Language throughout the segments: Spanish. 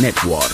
Network.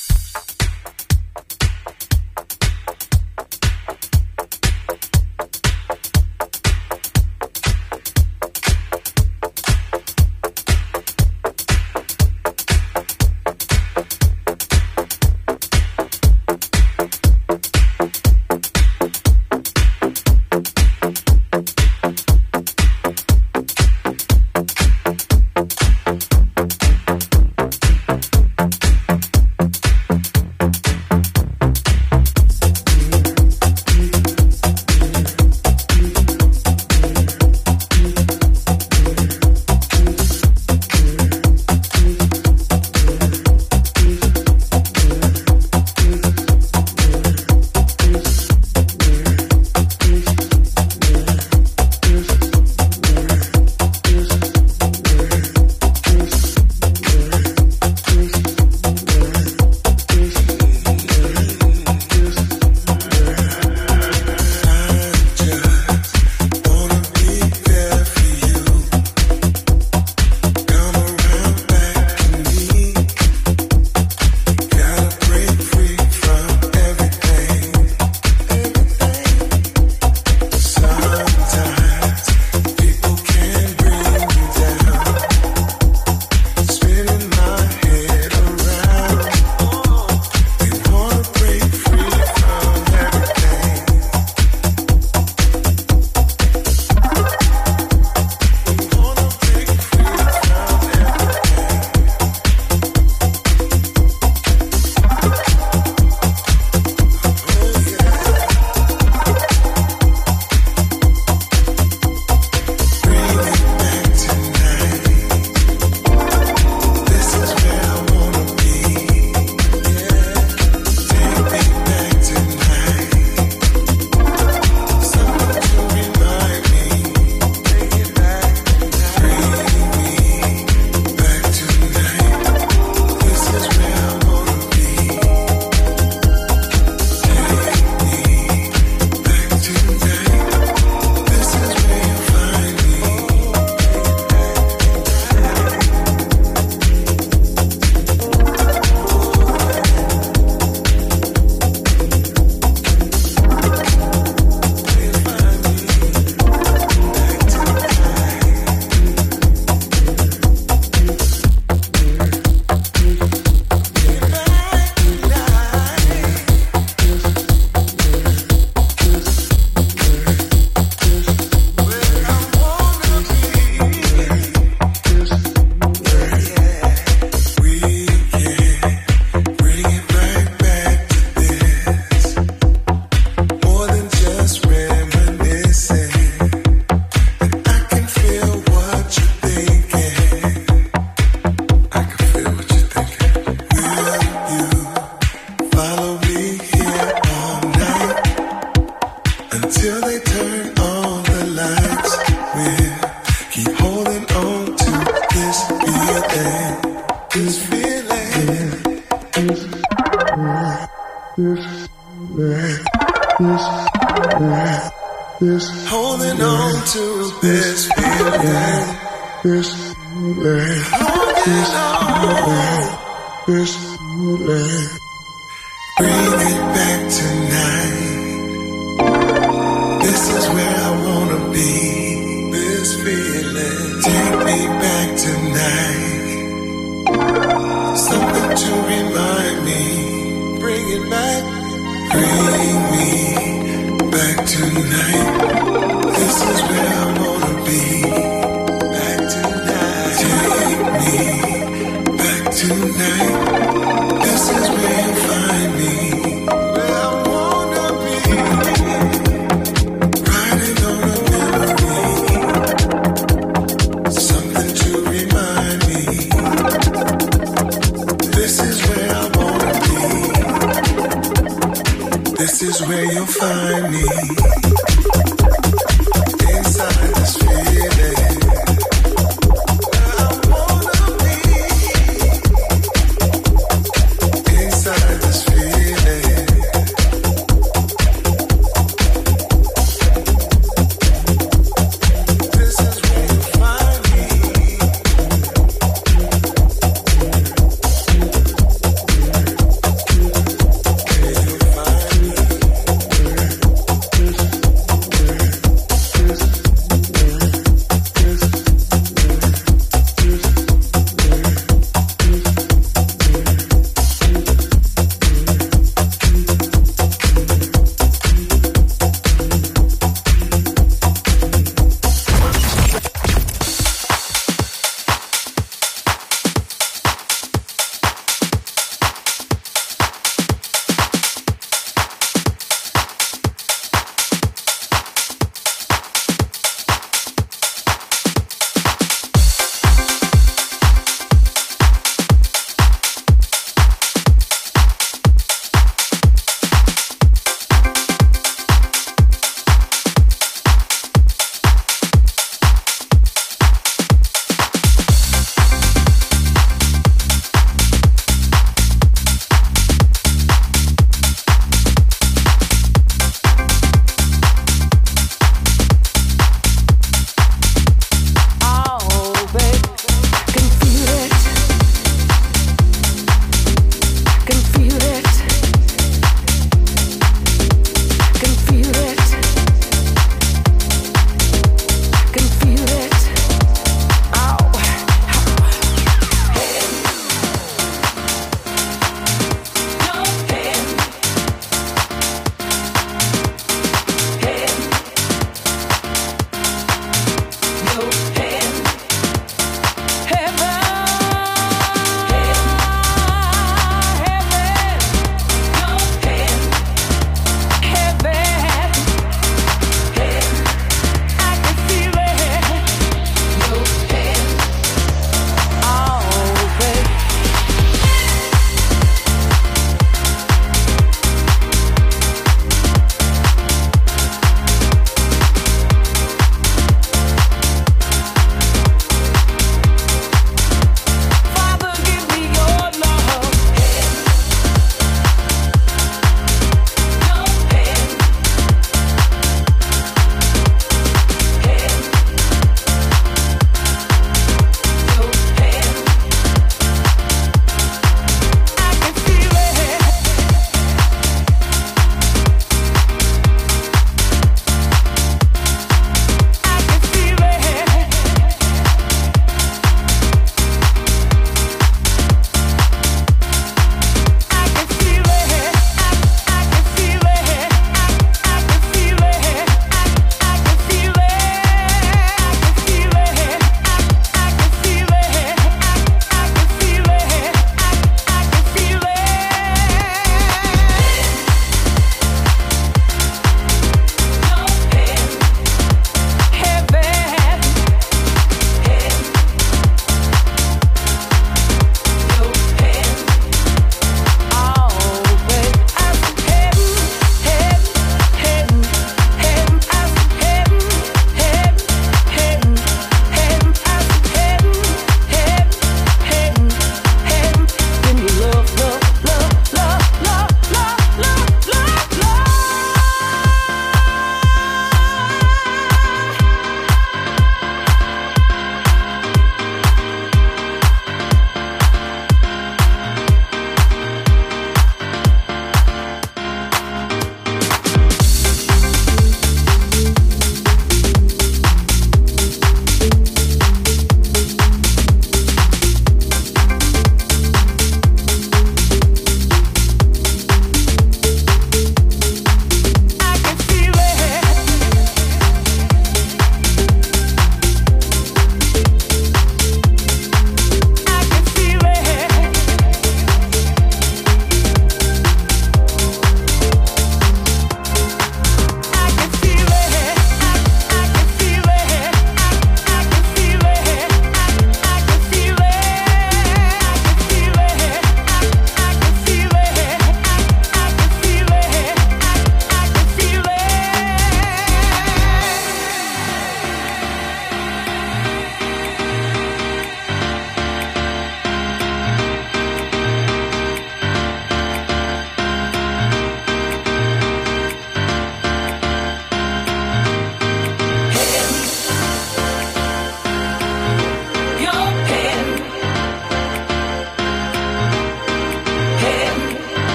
find me.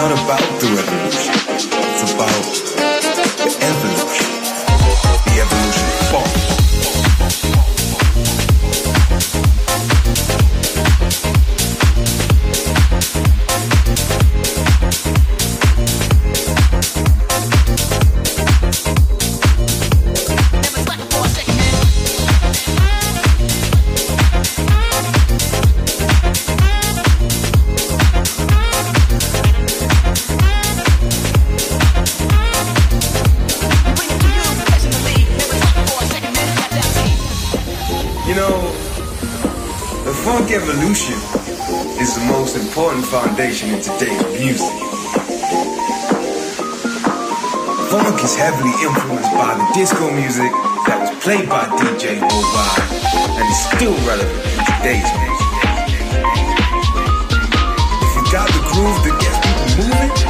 not about the revolution. foundation in today's music. Funk is heavily influenced by the disco music that was played by DJ Mobile and is still relevant in today's music. If you got the groove that gets people moving,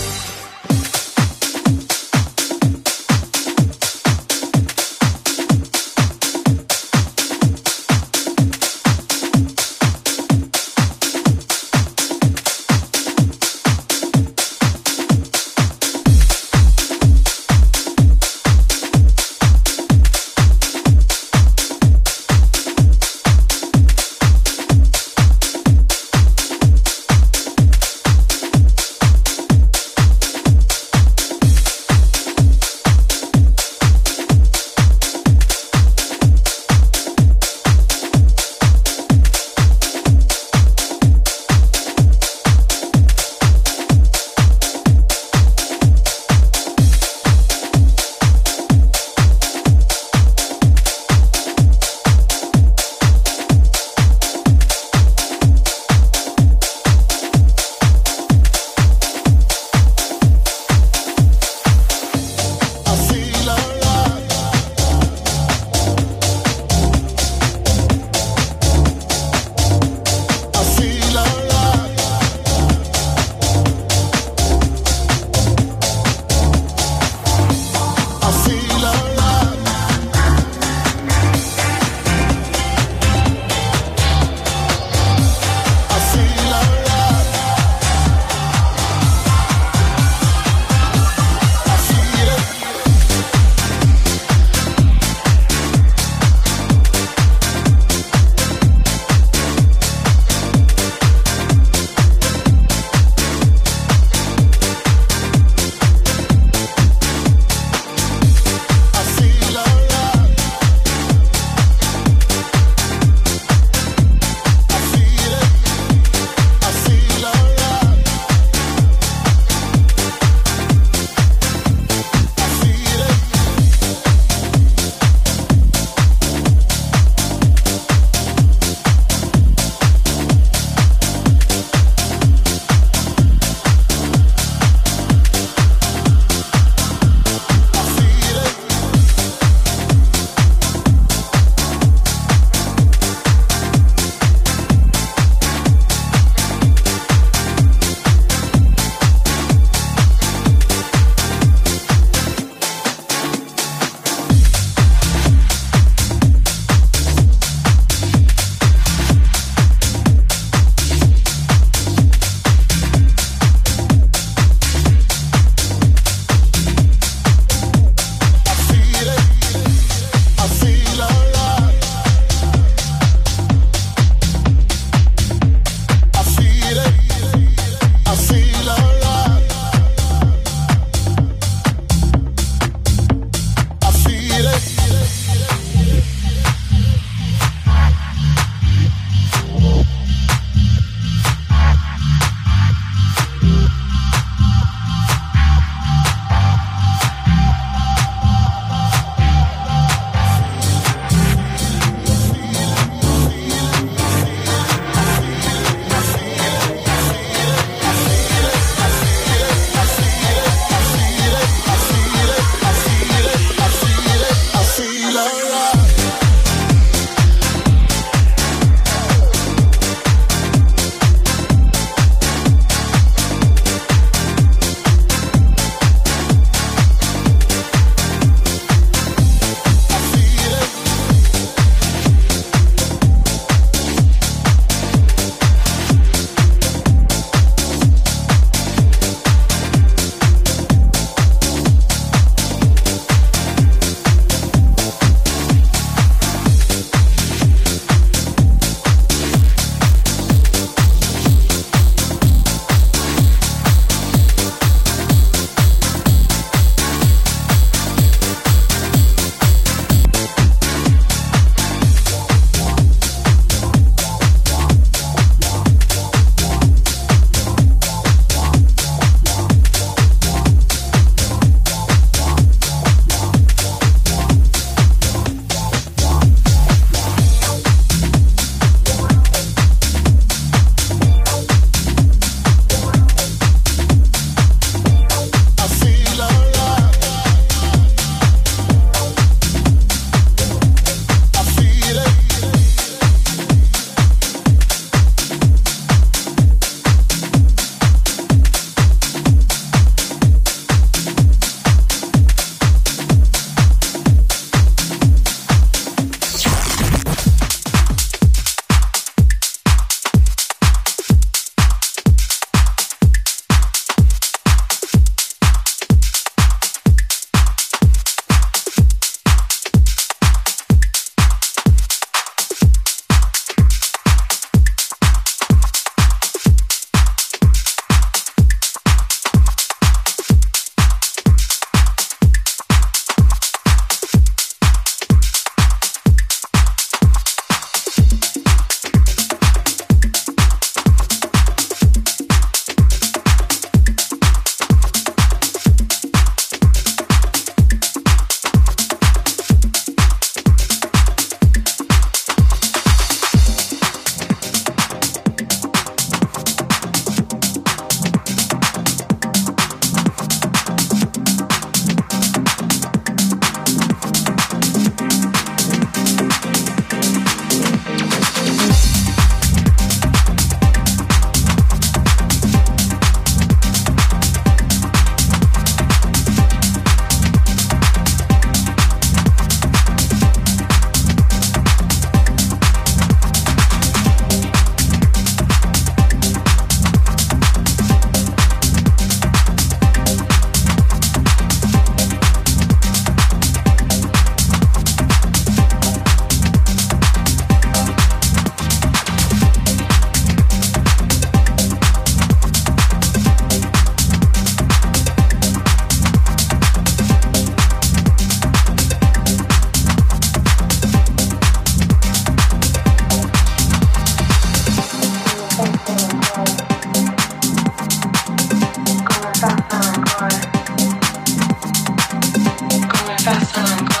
fast when I'm